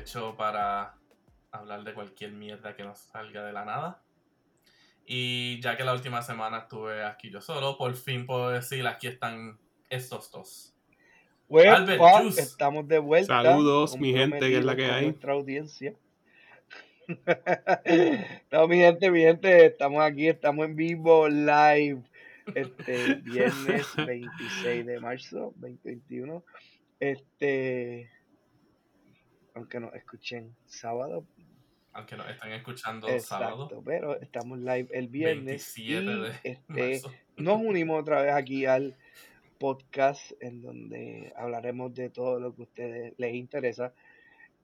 hecho para hablar de cualquier mierda que nos salga de la nada. Y ya que la última semana estuve aquí yo solo, por fin puedo decir, aquí están estos dos. Bueno, Albert, pa, Juice. estamos de vuelta. Saludos, mi gente, que es la que hay. Nuestra audiencia. no, mi gente, mi gente, estamos aquí, estamos en vivo, live, este viernes 26 de marzo 2021. Este, aunque nos escuchen sábado, Aunque nos estén escuchando exacto, sábado, pero estamos live el viernes 27 y de este, nos unimos otra vez aquí al podcast en donde hablaremos de todo lo que a ustedes les interesa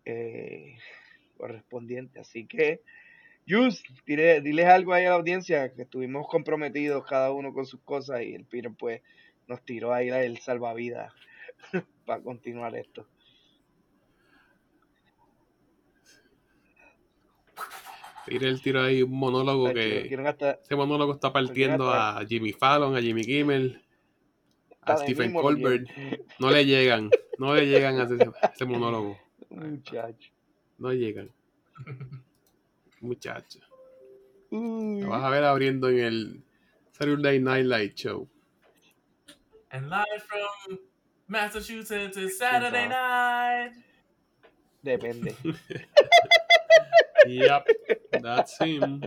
eh, correspondiente. Así que, Jus, dile, diles algo ahí a la audiencia que estuvimos comprometidos cada uno con sus cosas y el Peter pues nos tiró ahí el salvavidas para continuar esto. Tira el tiro ahí un monólogo que. gastar- Ese monólogo está partiendo a Jimmy Fallon, a Jimmy Kimmel, a Stephen Colbert. No le llegan, no le llegan a ese, ese monólogo. Muchacho. No llegan. Muchacho. Uy. Lo vas a ver abriendo en el Saturday Night Light Show. And live from Massachusetts is Saturday night. Depende. Yep, that's him.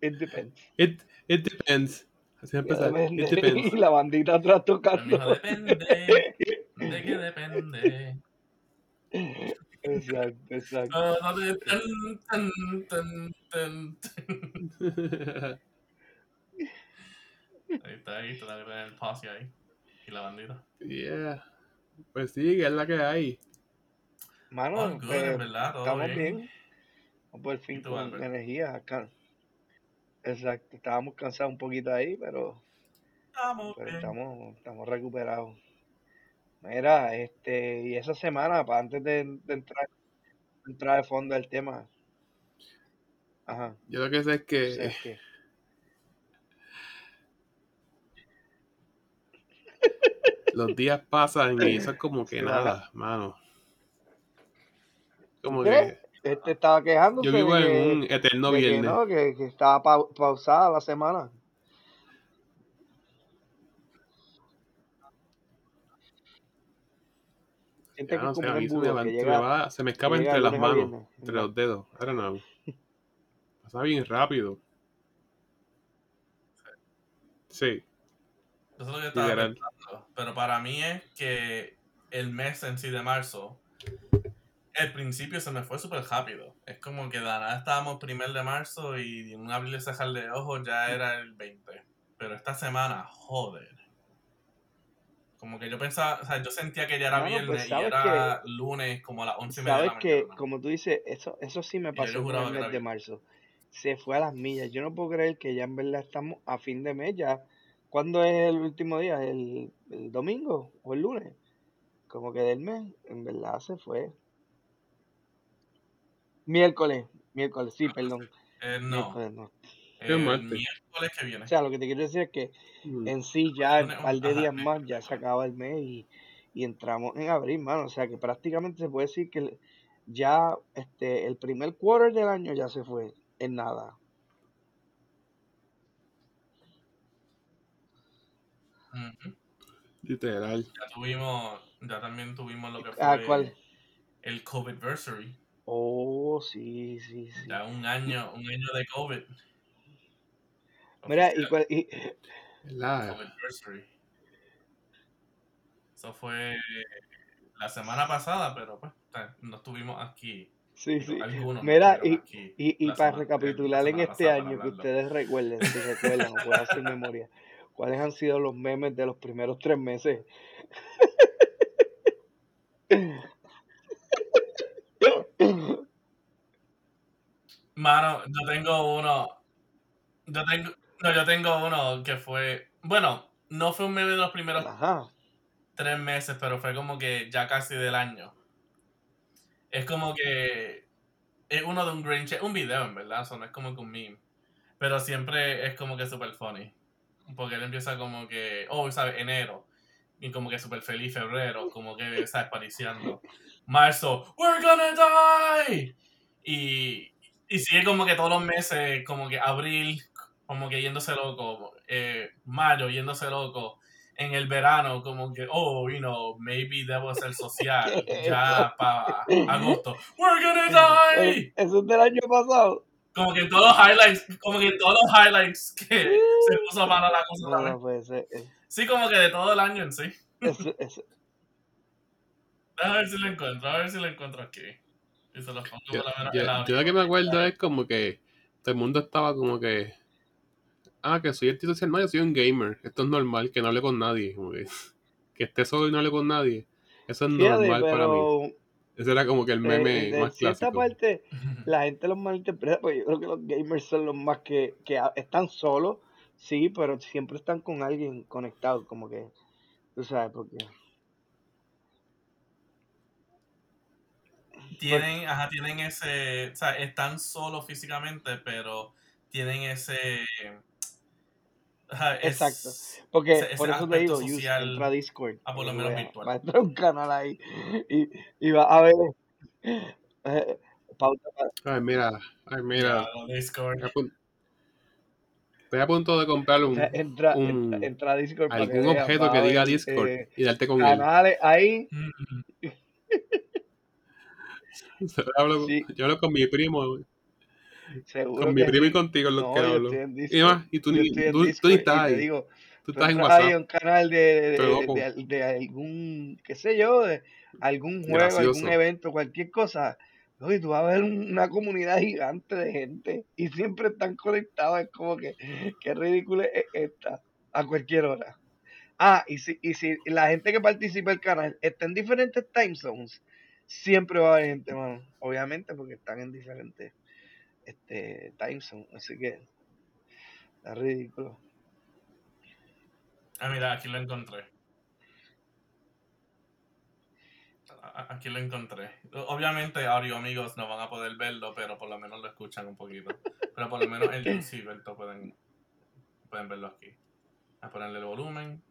It depends. It, it depends. Así empezar. Depende. It depends. Y la bandita atrás tocando. depende. ¿De qué depende? Exacto, exacto. Tan. Ahí está, ahí está el pause ahí. Y la bandita. yeah. Pues sí, que es la que hay. Mano, Oh, good, eh, en verdad, todo estamos bien. bien. Vamos por fin ¿Y tú, con Albert? energía acá. Exacto, estábamos cansados un poquito ahí, pero, Estamos pero bien. estamos, estamos recuperados. Mira, este, y esa semana, para antes de, de entrar, de entrar de fondo al tema, ajá, Yo lo que sé es que sea, es que los días pasan y eso es como que nada, mano. Que este estaba quejándose yo vivo que, en un eterno que viernes. no, que, que estaba pau- pausada la semana. Ya no sé, a mí se me, llega, va- se escapa entre las manos, viernes, entre los dedos. Don't know. Pasa bien rápido. Sí, Eso es lo que yo estaba literal. pensando. Pero para mí es que el mes en sí de marzo, el principio se me fue súper rápido. Es como que de nada estábamos primer de marzo y en un abrir y cerrar de ojos ya era el 20. Pero esta semana, joder. Como que yo pensaba, o sea, yo sentía que ya era Mano, pues, viernes y ¿sabes era lunes como a las 11 y media de Sabes la que, mañana. como tú dices, eso, eso sí me Y pasó juraba el que mes de marzo. Se fue a las millas. Yo no puedo creer que ya en verdad estamos a fin de mes ya. ¿Cuándo es el último día? ¿El, el domingo o el lunes? Como que del mes, en verdad se fue. Miércoles, miércoles, sí, perdón. Eh, no, Miércoles no. ¿Qué el martes? miércoles que viene. O sea, lo que te quiero decir es que Mm. en sí ya un par de días más ya se acaba el mes y, y entramos en abril, mano. O sea que prácticamente se puede decir que ya este el primer quarter del año ya se fue en nada. Literal. Ya tuvimos, ya también tuvimos lo que Ah, fue ¿cuál? el COVIDversary. Oh, sí, sí, sí. Ya un año, un año de COVID. Mira, y, cuál- y. COVIDversary. Eso fue la semana pasada, pero pues no estuvimos aquí. sí, sí. algunos no Mira, y, aquí y, y la para semana, recapitular la en este año, que ustedes recuerden, si recuerdan o pueden hacer memoria, ¿cuáles han sido los memes de los primeros tres meses? Mano, yo tengo uno. Yo tengo. No, yo tengo uno que fue. Bueno, no fue un meme de los primeros Ajá. tres meses, pero fue como que ya casi del año. Es como que. Es uno de un Grinch. Un video, en verdad. Eso no es como que un meme. Pero siempre es como que super funny. Porque él empieza como que. Oh, ¿sabes? Enero. y como que súper feliz febrero, como que está apareciendo. Marzo, we're gonna die. Y, y sigue como que todos los meses, como que abril, como que yéndose loco, eh, mayo yéndose loco, en el verano, como que, oh, you know, maybe debo ser social, ya para agosto, we're gonna die. Eso es del año pasado. Como que todos los highlights, como que todos los highlights que se puso mala la cosa No, no puede ser. eh, Sí, como que de todo el año en sí. Eso, eso, Déjame ver si lo encuentro, a ver si lo encuentro aquí. Y se lo pongo Yo, por menos yo- la yo lo que me acuerdo es como que todo el mundo estaba como que. Ah, que soy artista social. No, yo soy un gamer. Esto es normal, que no hable con nadie. como que, que esté solo y no hable con nadie. Eso es Fíjate, normal para mí. Ese era como que el eh, meme de más clásico. parte la gente los malinterpreta, porque yo creo que los gamers son los más que, que a- están solos, sí, pero siempre están con alguien conectado, como que, tú sabes, porque... Tienen, ajá, tienen ese, o sea, están solos físicamente, pero tienen ese, ajá, es- Exacto. Porque ese- ese por eso te digo, use, social, entra a Discord. ah, por lo menos virtual. Va a entrar un canal ahí y, y va a ver eh, pauta para- Ay, mira, ay, mira. Discord. Estoy a punto de comprar un, sea, entra, un- entra, Discord que algún objeto que diga Discord eh, y darte con él. canales ahí, Mm, Yo hablo, sí, yo hablo con mi primo, seguro con mi primo y contigo es lo No, que hablo. en Y más, y tú, ni, en tú, tú ni y estás ahí. digo, Tú estás en WhatsApp. un canal de, de, de, de algún, qué sé yo, de algún juego, algún Gracioso. evento, cualquier cosa. Oye, tú vas a ver un- una comunidad gigante de gente y siempre están conectados. Es como que, qué ridículo es esta a cualquier hora. Ah, y si, y si la gente que participa del canal está en diferentes time zones, siempre va a haber gente, mano. Obviamente, porque están en diferentes este, time zones. Así que, es ridículo. Ah, mira, aquí lo encontré. Aquí lo encontré. Obviamente, audio amigos no van a poder verlo, pero por lo menos lo escuchan un poquito. Pero por lo menos el sí, Berto, pueden, pueden verlo aquí. A ponerle el volumen.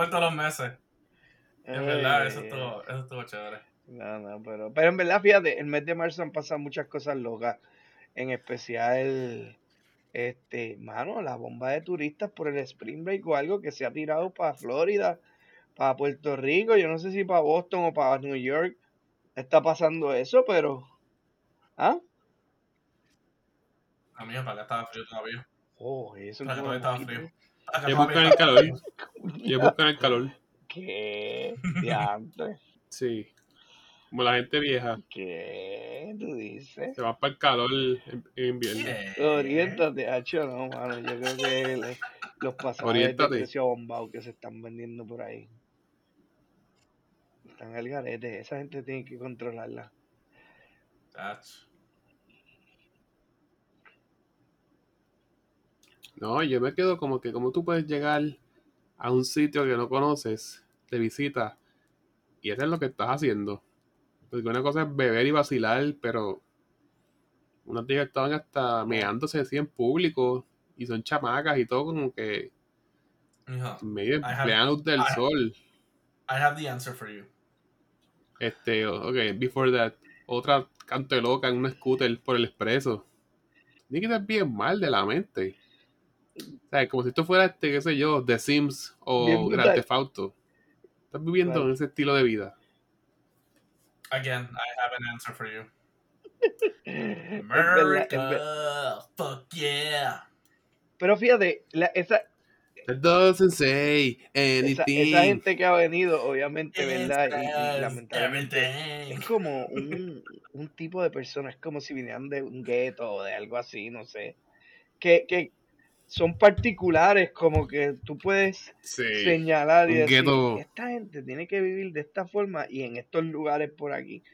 Por todos los meses. En verdad, eso Eh, estuvo, eso estuvo chévere. No, no, pero, pero en verdad, fíjate, el mes de marzo han pasado muchas cosas locas. En especial, este, mano, la bomba de turistas por el Spring Break o algo que se ha tirado para Florida, para Puerto Rico, yo no sé si para Boston o para New York está pasando eso, pero, ¿ah? A mí, para acá estaba frío todavía. Oh, eso Para todavía estaba frío. Todavía buscan el calor. Ellos buscan el calor. ¿Qué? Diantre. Sí. Como la gente vieja. ¿Qué? ¿Tú dices? Se van para el calor en, invierno. ¿Qué? Oriéntate, Hacho, no, mano. Yo creo que le- los pasajes de precio bombado que se están vendiendo por ahí están al garete. Esa gente tiene que controlarla. Chacho. No, yo me quedo como que, como tú puedes llegar a un sitio que no conoces, de visita, y eso es lo que estás haciendo. Porque una cosa es beber y vacilar, pero unos días estaban hasta meándose así en público, y son chamacas y todo como que en medio plena luz del I- sol. I have the answer for you. Este, ok, before that, otra canto de loca en un scooter por el expreso. Tiene que estar bien mal de la mente. O sea, como si esto fuera, este, qué sé yo, The Sims o. Grand Theft Auto. Estás viviendo en ese estilo de vida. Again, I have an answer for you. America, fuck yeah. Pero fíjate, la- esa, That doesn't say esa, anything. esa gente que ha venido, obviamente, ¿verdad? Y, lamentablemente es como un, un tipo de persona, es como si vinieran de un gueto o de algo así, no sé. Que, que son particulares, como que tú puedes Sí. señalar y decir, esta gente tiene que vivir de esta forma y en estos lugares por aquí.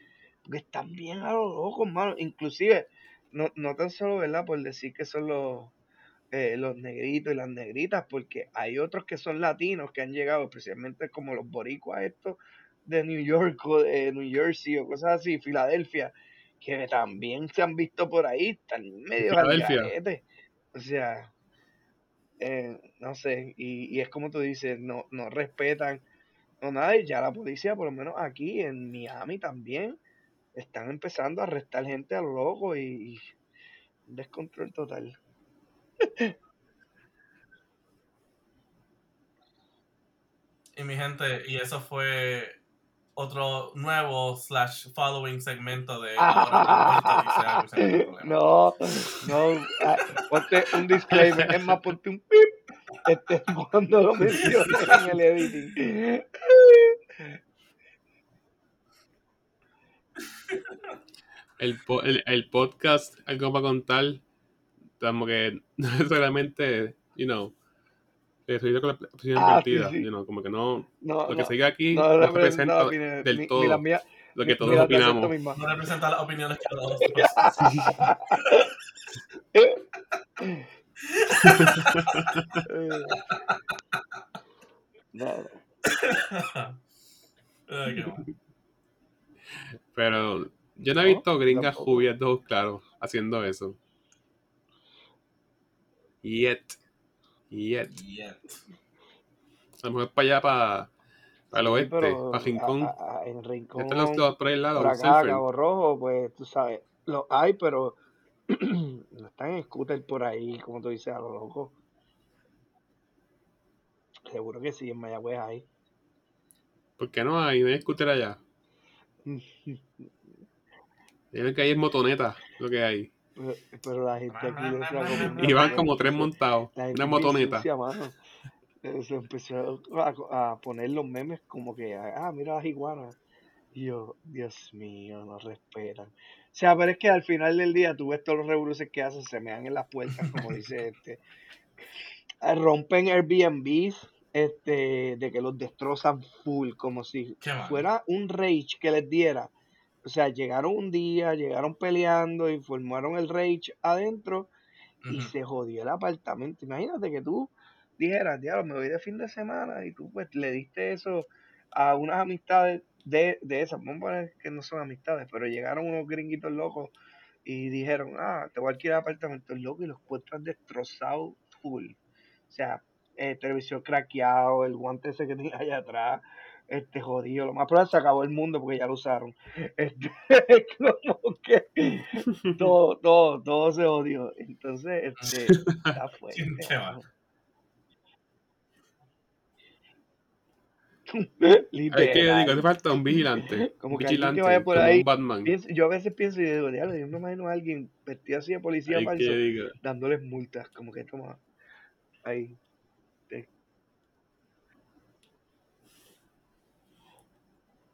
Porque están bien a los locos, mano. Inclusive, no, no tan solo, ¿verdad? Por decir que son los, eh, los negritos y las negritas, porque hay otros que son latinos que han llegado, especialmente como los boricuas estos de New York o de New Jersey o cosas así, Filadelfia, que también se han visto por ahí, están medio Filadelfia. O sea, eh, no sé, y, y es como tú dices, no, no respetan, no nada, y ya la policía, por lo menos aquí en Miami también, están empezando a arrestar gente a lo loco y, y descontrol total. Y mi gente, y eso fue otro nuevo slash following segmento de ahora dice algo. No, no, ah, ponte un disclaimer, es más, ponte un pip este, cuando lo menciones en el editing. El, po- el, el podcast, algo para contar, como que no necesariamente, you know, estoy con la opinión Ah, sí, invertida, sí. you know, como que no, No, lo que no, sigue aquí no no representa opiniones, del ni- ni todo mías, lo que todos opinamos. No representa las opiniones que. Eh. Mal. Pero yo no he visto gringas rubias de ojos claros haciendo eso. Yet. Yet. Yet. A lo mejor para allá, para, para el oeste, para Rincón. a- a- en Rincón, Están los, los por al lado, por acá. Cabo Rojo, pues tú sabes, los hay, pero no están en scooter por ahí, como tú dices, a lo loco. Seguro que sí, en Mayagüez hay. ¿Por qué no hay? No hay scooter allá. Tienen que hay es motoneta, lo que hay. Pero, pero la gente aquí le está comiendo Y van como tres montados. Una motoneta. Eh, Se empezó a, a poner los memes como que, ah, mira las iguanas. Y yo, Dios mío, no respetan. O sea, pero es que al final del día tú ves todos los revoluciones que hacen, se mean en las puertas, como dice este. Eh, Rompen Airbnbs, este, de que los destrozan full, como si fuera un rage que les diera. O sea, llegaron un día, llegaron peleando y formaron el rage adentro y se jodió el apartamento. Imagínate que tú dijeras, diablo, me voy de fin de semana y tú pues le diste eso a unas amistades de, de esas, vamos a poner que no son amistades, pero llegaron unos gringuitos locos y dijeron, ah, te voy a alquilar apartamentos locos y los encuentras destrozados full. O sea, eh, televisor craqueado, el guante ese que tenía allá atrás, este jodido, lo más probable se acabó el mundo porque ya lo usaron. Este, es como que todo, todo, todo se jodió. Entonces, este, está fuerte. Qué mal. mano. Ay, que hace falta un vigilante. Como que alguien que vigilante, vaya por como ahí, un Batman. Pienso- yo a veces pienso y digo, diablo, yo me imagino a alguien vestido así de policía falso dándoles multas, como que toma ahí.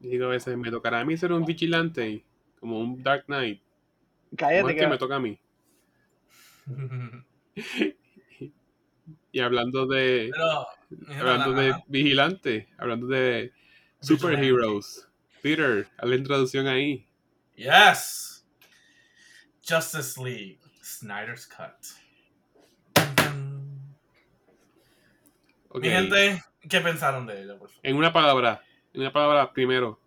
Digo, a veces me tocará a mí ser un vigilante, como un Dark Knight. ¿Cómo Cállate, es que me toca a mí? Y hablando de, Pero, hablando la- de vigilante, hablando de superheroes. Peter, haz la introducción ahí. Yes. Justice League. Snyder's Cut. Mi gente, ¿qué pensaron de ella? Por favor? En una palabra, en una palabra primero,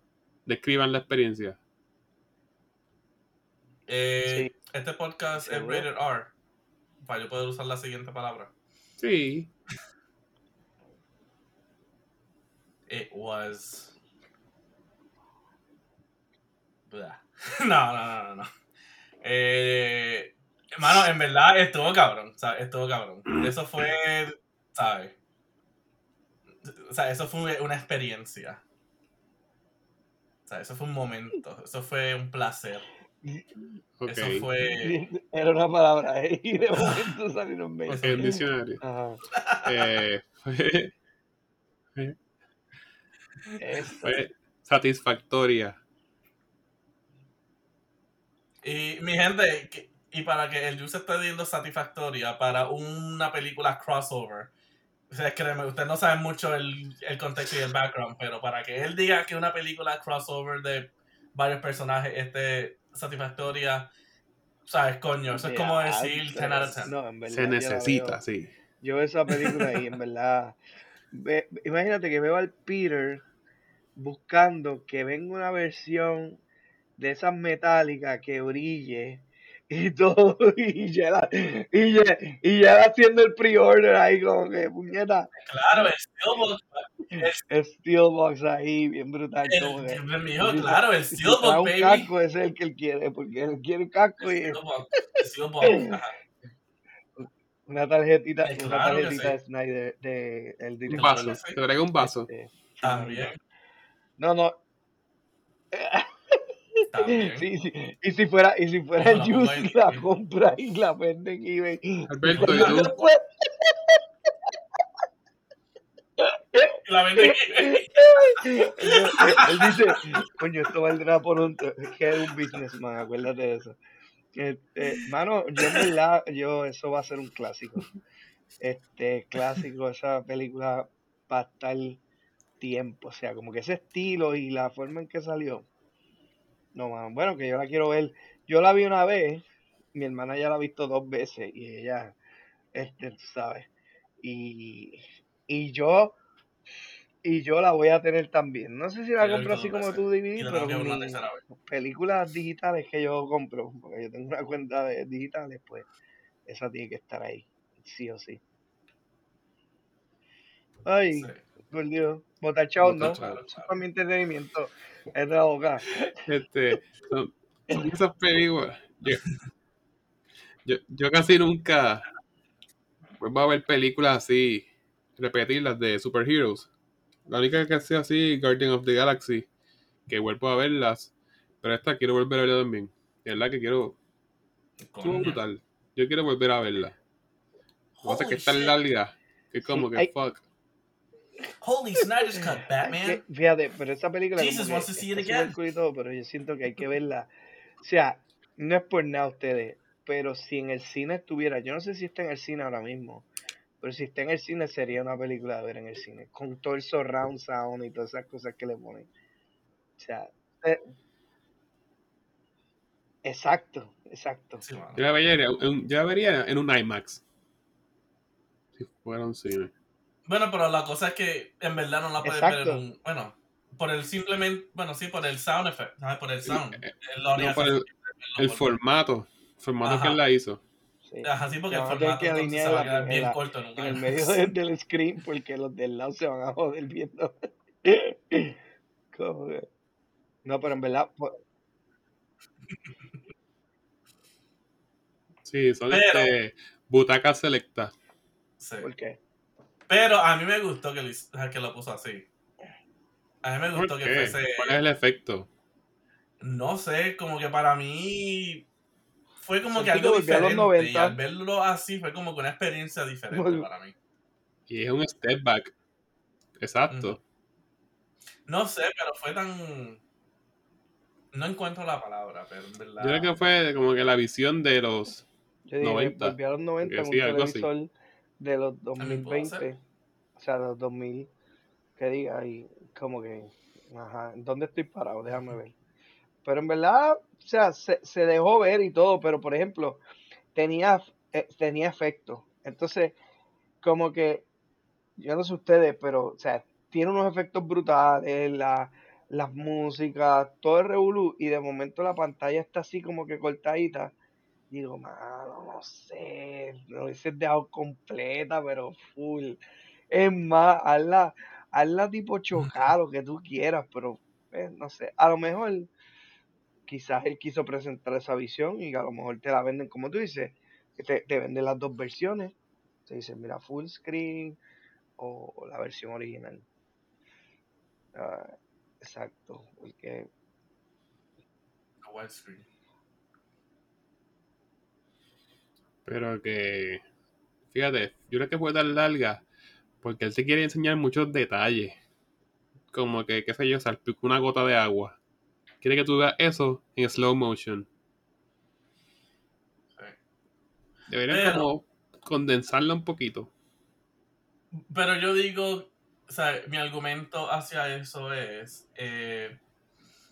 describan la experiencia. Eh, Este podcast es rated R. Para yo poder usar la siguiente palabra. Sí, It was. Blah. No, no, no, no, no. Eh, Mano, en verdad estuvo cabrón, ¿sabes? Estuvo cabrón. Eso fue, ¿sabes? O sea, eso fue una experiencia. O sea, eso fue un momento. Eso fue un placer. Eso fue. Era una palabra, ¿eh? y de momento salieron Ok, 20. un diccionario. Ajá. Eh, fue, fue satisfactoria. Y mi gente, y para que el juice esté dando satisfactoria para una película crossover. O sea, créeme, ustedes no saben mucho el, el contexto y el background, pero para que él diga que una película crossover de varios personajes esté satisfactoria, ¿sabes? Coño, eso es como decir 10 out of 10. No, en verdad, Se necesita, veo- sí. Yo veo esa película y en verdad. ve- imagínate que veo al Peter buscando que venga una versión de esas metálicas que brille y todo. Y ya, la- y ya, y ya haciendo el pre-order ahí, como que puñeta. Claro, el Steelbook, El Steelbox ahí, bien brutal. como que, el, el mío, claro, el un baby. casco, ese es el que él quiere, porque él quiere casco y Steelbook, el Steelbook, ajá. una tarjetita, Eh, una claro que tarjetita de. Snyder, de el Un director. vaso. sí. Te traigo un vaso. este, También, No, no. también. Sí, sí. Y si fuera, y si fuera el la Juice, la compra y la vende en eBay. Alberto, ¿y tú? se puede. Y la vendí. él, él dice, coño, esto valdrá por un... Que es un businessman, acuérdate de eso. Este, mano, yo en verdad, yo, eso va a ser un clásico. Este, clásico, esa película va a estar tiempo, o sea, como que ese estilo y la forma en que salió. No, mano, bueno, que yo la quiero ver. Yo la vi una vez, mi hermana ya la ha visto dos veces y ella, este, tú sabes. Y, y yo, y yo la voy a tener también. No sé si la Yo compro así como tú DVD, pero con películas digitales que yo compro, porque yo tengo una cuenta de digitales, pues esa tiene que estar ahí, sí o sí. Ay, Sí. por Dios, Botar no, es para mi entretenimiento, es de la boca. Este, son, son esas películas. Yo, yo, yo casi nunca vuelvo a ver películas así, repetirlas de superheroes. La única que hacía así, Guardian of the Galaxy, que vuelvo a verlas, pero esta quiero volver a verla también. De verdad que quiero. Estuvo brutal. Yo quiero volver a verla. Lo que pasa es que es tan shit. larga que es como Sí, que hay- fuck. Holy Snyder's Cut, que, Batman. fíjate, pero esa película Jesus wants to see it again. y todo, pero yo siento que hay que verla. O sea, no es por nada ustedes, pero si en el cine estuviera, yo no sé si está en el cine ahora mismo, pero si está en el cine sería una película de ver en el cine, con todo el surround sound y todas esas cosas que le ponen. O sea, eh, exacto, exacto. Sí, mano. Yo la vería yo la vería en un IMAX. Si fuera un cine. Bueno, pero la cosa es que en verdad no la puedes ver en Exacto. un. Bueno, por el simplemente. Bueno, sí, por el sound effect. ¿sabes? Por el sound. eh, no, por el- El formato. El formato Ajá. que él la hizo. Sí. Ajá, sí, porque el formato que entonces se va a quedar en bien la- corto en un en el medio de- del screen porque los del lado se van a joder viendo. Como que- No, pero en verdad, pues, Sí, son Pero- este, butacas selectas. Sí. ¿por qué? Pero a mí me gustó que lo, hizo- que lo puso así. A mí me ¿Por gustó que fuese. ¿Cuál es el efecto? No sé, como que para mí. Fue como que algo volví a los diferente. Y 90. al verlo así fue como que una experiencia diferente para mí. Y es un step back. Exacto. No sé, pero fue tan. No encuentro la palabra, pero en verdad. Yo creo que fue como que la visión de los. Yo dije, 90, volví a los 90 en un sí, algo así. De los También puede ser. 2020, o sea, de los 2000, que diga, y como que, ajá, ¿dónde estoy parado? Déjame ver. Pero en verdad, o sea, se, se dejó ver y todo, pero por ejemplo, tenía, eh, tenía efecto. Entonces, como que, yo no sé ustedes, pero, o sea, tiene unos efectos brutales, la, las músicas, todo el revolú, y de momento la pantalla está así como que cortadita. Digo, mano, no sé, lo hubiese dejado completa, pero full. Es más, hazla, hazla tipo chocar, lo que tú quieras, pero eh, no sé, a lo mejor quizás él quiso presentar esa visión y a lo mejor te la venden, como tú dices, que te, te venden las dos versiones. Te dicen, mira, full screen o, o la versión original. Ah, exacto, porque Widescreen. Pero que. Fíjate, yo creo que fue tan larga. Porque él te quiere enseñar muchos detalles. Como que, qué sé yo, salpicó una gota de agua. Quiere que tú veas eso en slow motion. Sí. Deberían como condensarlo un poquito. Pero yo digo, o sea, mi argumento hacia eso es, eh,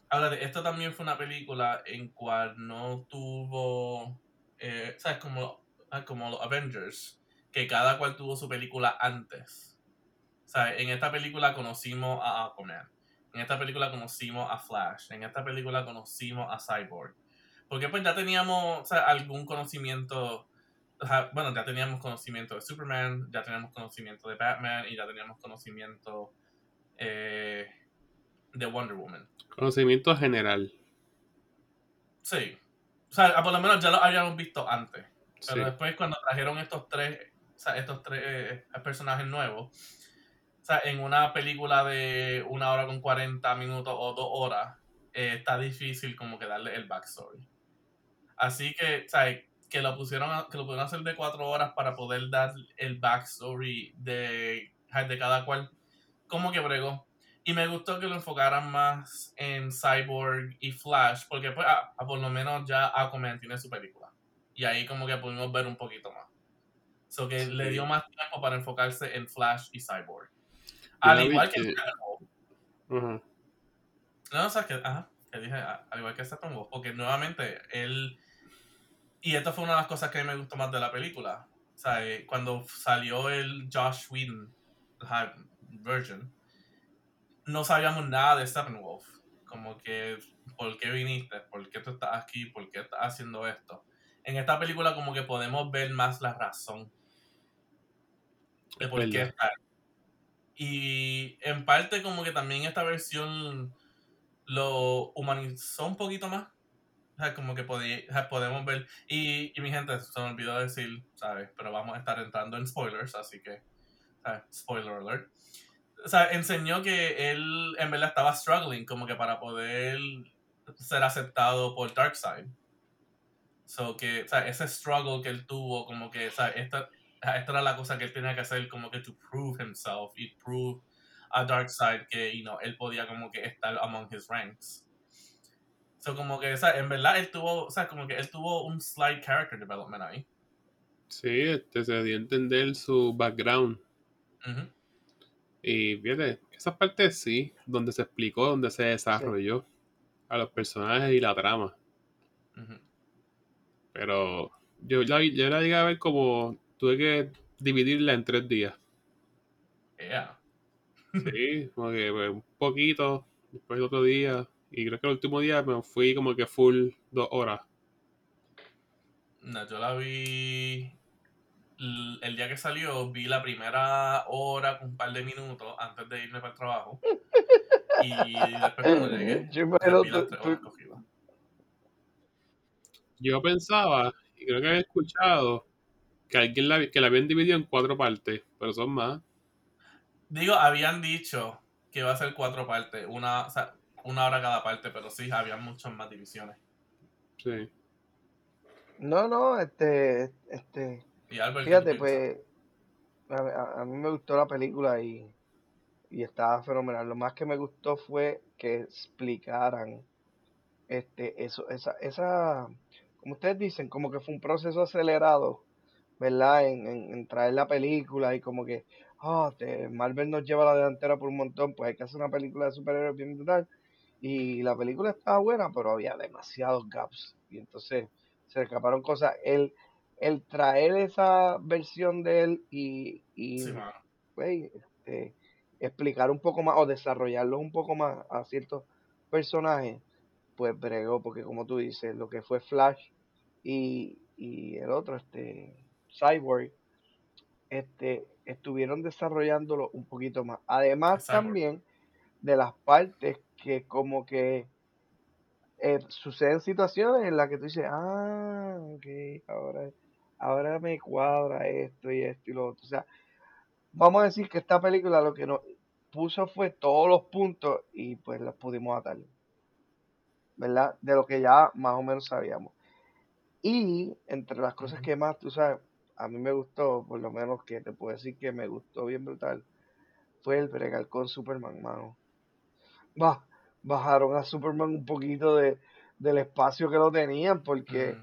ahora, esto también fue una película en cual no tuvo, eh, ¿sabes? Como, como los Avengers, que cada cual tuvo su película antes. O sea, en esta película conocimos a Aquaman. En esta película conocimos a Flash. En esta película conocimos a Cyborg. Porque pues ya teníamos o sea, algún conocimiento bueno, ya teníamos conocimiento de Superman, ya teníamos conocimiento de Batman y ya teníamos conocimiento eh, de Wonder Woman. Conocimiento general. Sí. O sea, por lo menos ya lo habíamos visto antes. Pero después cuando trajeron estos tres, o sea, estos tres eh, personajes nuevos, o sea, en una película de una hora con 40 minutos o dos horas, eh, está difícil como que darle el backstory. Así que, o sea, que lo pusieron que lo pudieron hacer de cuatro horas para poder dar el backstory de, de cada cual como que bregó. Y me gustó que lo enfocaran más en Cyborg y Flash porque pues por lo menos ya Aquaman tiene su película y ahí como que pudimos ver un poquito más so que le dio más tiempo para enfocarse en Flash y Cyborg al igual que, no o sea que ajá que dije al igual que Steppenwolf porque nuevamente él y esto fue una de las cosas que a mí me gustó más de la película. O sea, eh, cuando salió el Josh Whedon version, no sabíamos nada de Steppenwolf. Como que, ¿por qué viniste? ¿Por qué tú estás aquí? ¿Por qué estás haciendo esto? En esta película como que podemos ver más la razón de por qué está. Y en parte como que también esta versión lo humanizó un poquito más como que podemos ver. Y, y, mi gente, se me olvidó decir, ¿sabes? Pero vamos a estar entrando en spoilers, así que, Spoiler alert. O sea, enseñó que él en verdad estaba struggling como que para poder ser aceptado por Darkseid. So que, o sea, ese struggle que él tuvo, como que, o sea, esta, esta era la cosa que él tenía que hacer, como que to prove himself y prove a Darkseid que, you know, él podía como que estar among his ranks como que, o sea, en verdad él tuvo, o sea, como que él tuvo un slight character development ahí. Sí, este, se dio a entender su background. Y fíjate, esa parte sí, donde se explicó, donde se desarrolló a los personajes y la trama. Pero yo, la, yo la llegué a ver como tuve que dividirla en tres días. Yeah. sí, como que pues, un poquito, después otro día, y creo que el último día me fui como que full dos horas. No, yo la vi. El día que salió, vi la primera hora con un par de minutos antes de irme para el trabajo. Y después cuando llegué, Yo pensaba, y creo que había escuchado, que alguien la, que la habían dividido en cuatro partes, pero son más. Digo, habían dicho que iba a ser cuatro partes. Una, o sea, una hora cada parte, pero sí, había muchas más divisiones. Sí. No, no, este, este, fíjate, pues, a, mí me gustó la película y, y estaba fenomenal. Lo más que me gustó fue que explicaran, este, eso, esa, esa, como ustedes dicen, como que fue un proceso acelerado, ¿verdad? En, en, traer la película y como que, ah, Marvel nos lleva la delantera por un montón, pues hay que hacer una película de superhéroes bien brutal y la película estaba buena, pero había demasiados gaps. Y entonces se escaparon cosas. El, el traer esa versión de él y, y este, explicar un poco más o desarrollarlo un poco más a ciertos personajes, pues bregó, porque como tú dices, lo que fue Flash y, y el otro, este Cyborg, este, estuvieron desarrollándolo un poquito más. Además también de las partes que como que eh, suceden situaciones en las que tú dices, ah, ok, ahora, ahora me cuadra esto y esto y lo otro. O sea, vamos a decir que esta película lo que nos puso fue todos los puntos y pues los pudimos atar. ¿Verdad? De lo que ya más o menos sabíamos. Y entre las cosas que más, tú sabes, a mí me gustó, por lo menos que te puedo decir que me gustó bien brutal, fue el bregar con Superman, mano. Bajaron a Superman un poquito de, del espacio que lo tenían, porque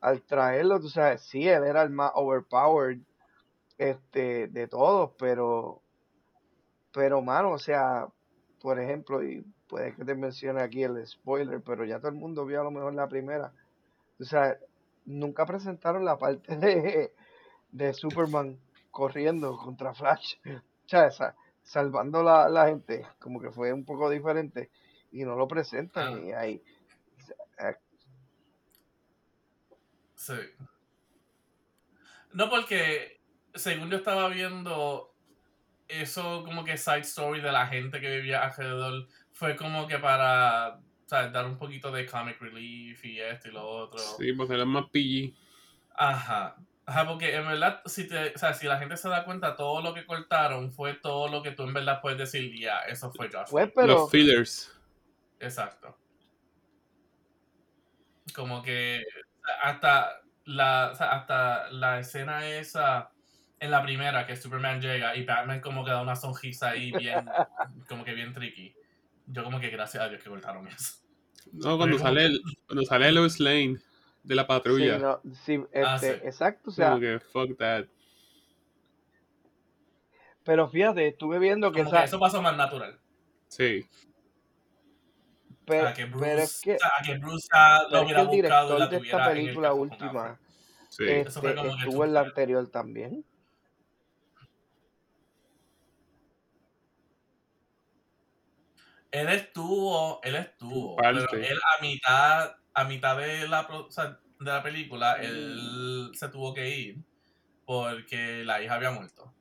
al traerlo, tú sabes, sí, él era el más overpowered este, de todos, pero, pero, mano, o sea, por ejemplo, y puede que te mencione aquí el spoiler, pero ya todo el mundo vio a lo mejor la primera. O sea, nunca presentaron la parte de, de Superman corriendo contra Flash. O sea, salvando la, la gente, como que fue un poco diferente y no lo presentan Ah. y ahí eh, Sí. No, porque según yo estaba viendo, eso como que side story de la gente que vivía alrededor fue como que para o sea, dar un poquito de comic relief y esto y lo otro. Sí, pues era más PG. Ajá. Ajá, porque en verdad, si, te, o sea, si la gente se da cuenta, todo lo que cortaron fue todo lo que tú en verdad puedes decir, ya, eso fue Josh. pues Whedon". pero Los fillers. Exacto. Como que hasta la, o sea, hasta la escena esa en la primera que Superman llega y Batman como que da una sonrisa ahí bien, como que bien tricky. Yo como que gracias a Dios que cortaron eso. No, cuando sale, el- cuando sale Lois Lane de la sí, patrulla. no, sí, Ah, este, sí. exacto, o sea, Como que fuck that. pero fíjate, estuve viendo que Como que esa, eso pasó más natural. Sí. pero, a que Bruce, pero es que, o sea, a que Bruce pero lo es que hubiera el buscado director la de esta película última. Sí. Eso fue este, como que estuvo en la anterior también. Él estuvo, él estuvo, Parte. pero él a mitad, a mitad de la, pro- o sea, de la película, él se tuvo que ir porque la hija había muerto.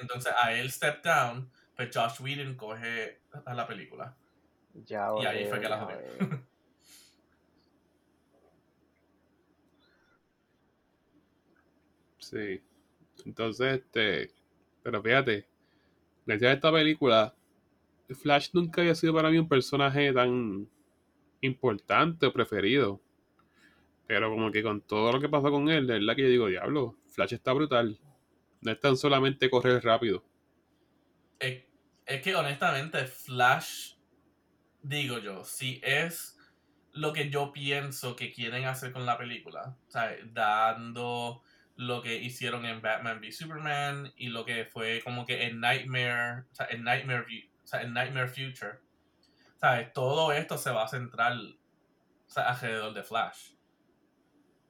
Entonces a él step down, pues Josh Whedon coge a la película. Ya Y ahí fue que la jodió. Sí. Entonces, este. Pero fíjate, gracias a esta película, Flash nunca había sido para mí un personaje tan importante o preferido. Pero como que con todo lo que pasó con él, de verdad que yo digo, diablo, Flash está brutal. No es tan solamente correr rápido. Es, que honestamente Flash, digo yo, si es lo que yo pienso que quieren hacer con la película, sea, dando lo que hicieron en Batman v Superman y lo que fue como que en Nightmare, o sea, en Nightmare, o sea, en Nightmare Future, ¿sabes? Todo esto se va a centrar o sea, alrededor de Flash.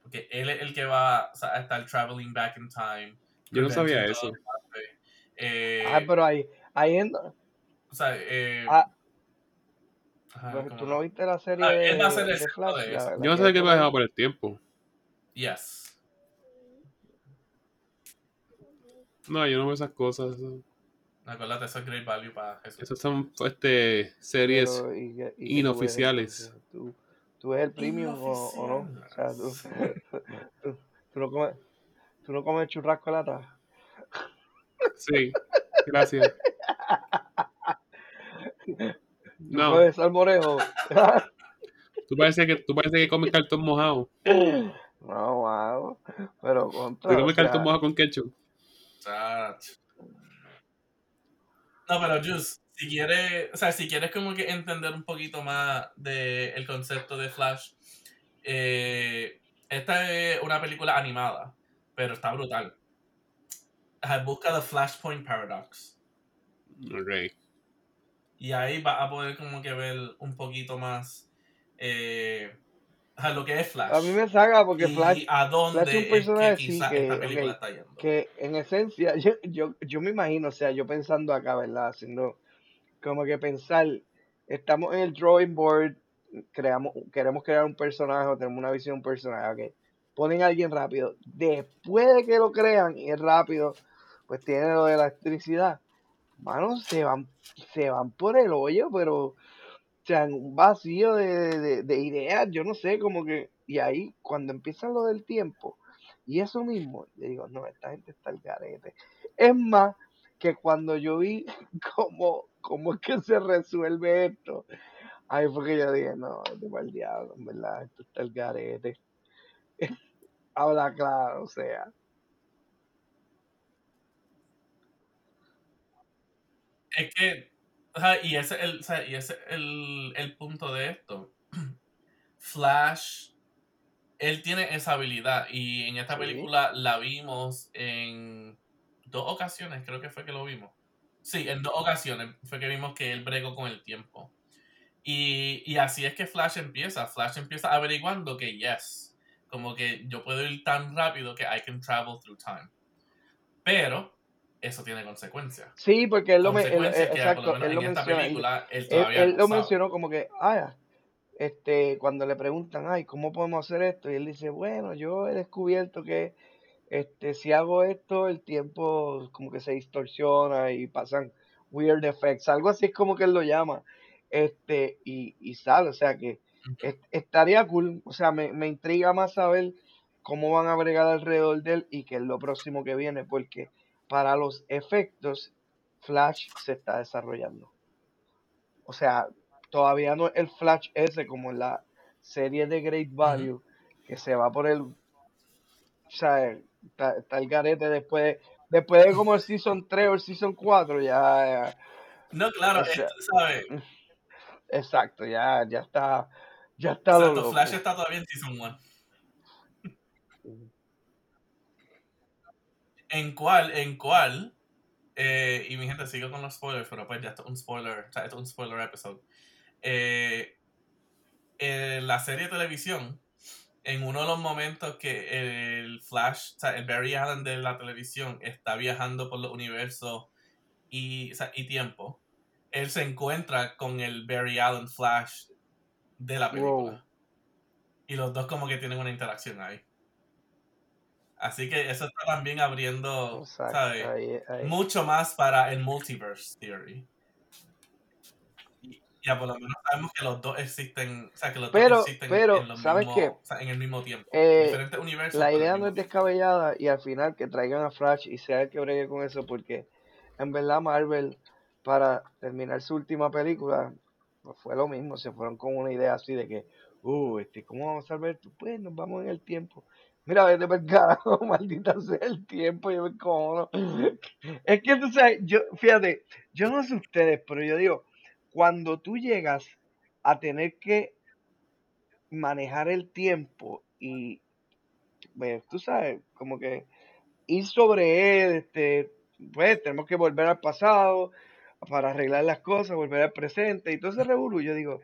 Porque él es el que va o sea, a estar traveling back in time. Yo no sabía eso. que. Eh, Ah, pero ahí, ahí en, o sea, eh, Ah, ajá, pero como- tú no viste la serie Ah, de, él va a hacer de Flash, de La- eso. la Yo no que sé qué es va a por el tiempo. Yes. No, yo no veo esas cosas. eso- Acuérdate, eso es great value para Jesús. Esas son este, series. pero, ¿y y tú inoficiales. ¿Tú, tú ves el premium o, o no? O sea, tú, tú, tú no comes, tú no comes churrasco de lata. Sí, gracias. Tú No, comes salmorejo. tú parece que tú parece que comes cartón mojado. no, wow. Pero contra. Tú o comes sea, cartón mojado con ketchup. Chacho. No, pero Juice, si quieres, o sea, si quieres como que entender un poquito más del el concepto de Flash, eh, esta es una película animada, pero está brutal. Busca The Flashpoint Paradox. Ok. Y ahí vas a poder como que ver un poquito más eh, ajá, lo que es Flash. A mí me saca porque y Flash, a dónde Flash es un es personaje, que sí, quizás que, esta película ok, está yendo. que en esencia, yo, yo, yo me imagino, o sea, yo pensando acá, ¿verdad? Haciendo como que pensar, estamos en el drawing board, creamos, queremos crear un personaje, o tenemos una visión de un personaje, ok. Ponen a alguien rápido. Después de que lo crean y es rápido, pues tiene lo de electricidad. Mano, se van, se van por el hoyo, pero sea, un vacío de, de- de ideas, yo no sé, como que, y ahí cuando empieza lo del tiempo, y eso mismo, yo digo, no, esta gente está al garete. Es más, que cuando yo vi cómo, cómo es que se resuelve esto, ahí fue que yo dije, no, este el diablo, en verdad, esto está al garete. Habla claro, o sea. Es que, y ese es el, o sea, y ese es el, el punto de esto. Flash él tiene esa habilidad y en esta Sí. película la vimos en dos ocasiones, creo que fue que lo vimos. Sí, en dos ocasiones fue que vimos que él bregó con el tiempo. Y, y así es que Flash empieza. Flash empieza averiguando que yes, como que yo puedo ir tan rápido que I can travel through time. Pero eso tiene consecuencias. Sí, porque él lo, me- él- que lo exacto, él lo menciona. película él Él, él mencionó como que, ah, este, cuando le preguntan, ay, ¿cómo podemos hacer esto? Y él dice, bueno, yo he descubierto que este, si hago esto, el tiempo como que se distorsiona y pasan weird effects. Algo así es como que él lo llama. Este, y, y sale, o sea que est- estaría cool. O sea, me, me intriga más saber cómo van a bregar alrededor de él y qué es lo próximo que viene, porque para los efectos, Flash se está desarrollando. O sea, todavía no es el Flash ese como en la serie de Great Value, que se va por el. O sea, está, está el garete después, después de como el Season 3 o el Season 4, ya. ya- No, claro, o sea, esto, ¿sabes? exacto, ya, ya está. Ya está lo Exacto. Flash está todavía en Season 1. ¿En cuál? ¿En cuál? Eh, y mi gente, sigo con los spoilers, pero pues ya esto es un spoiler, o sea, esto es un spoiler episode. Eh, en la serie de televisión, en uno de los momentos que el Flash, o sea, el Barry Allen de la televisión está viajando por los universos y, o sea, y tiempo, él se encuentra con el Barry Allen Flash de la película. Wow. Y los dos como que tienen una interacción ahí. Así que eso está también abriendo, Exacto, ¿sabes? ahí, ahí. Mucho más para el multiverse theory. Y ya por lo menos sabemos que los dos existen, o sea, que los Pero, dos existen pero, en, ¿sabes qué? o sea, en el mismo tiempo. Eh, Diferentes universos. La idea no es descabellada y al final que traigan a Flash y sea el que bregue con eso porque en verdad Marvel para terminar su última película pues fue lo mismo, se fueron con una idea así de que, uh, este, ¿cómo vamos a esto? Pues nos vamos en el tiempo. Mira, vete por carajo, maldita sea el tiempo, yo me como Es que tú sabes, yo, fíjate, yo no sé ustedes, pero yo digo, cuando tú llegas a tener que manejar el tiempo y pues, tú sabes, como que ir sobre él, este, pues tenemos que volver al pasado para arreglar las cosas, volver al presente y todo ese revolú. Yo digo,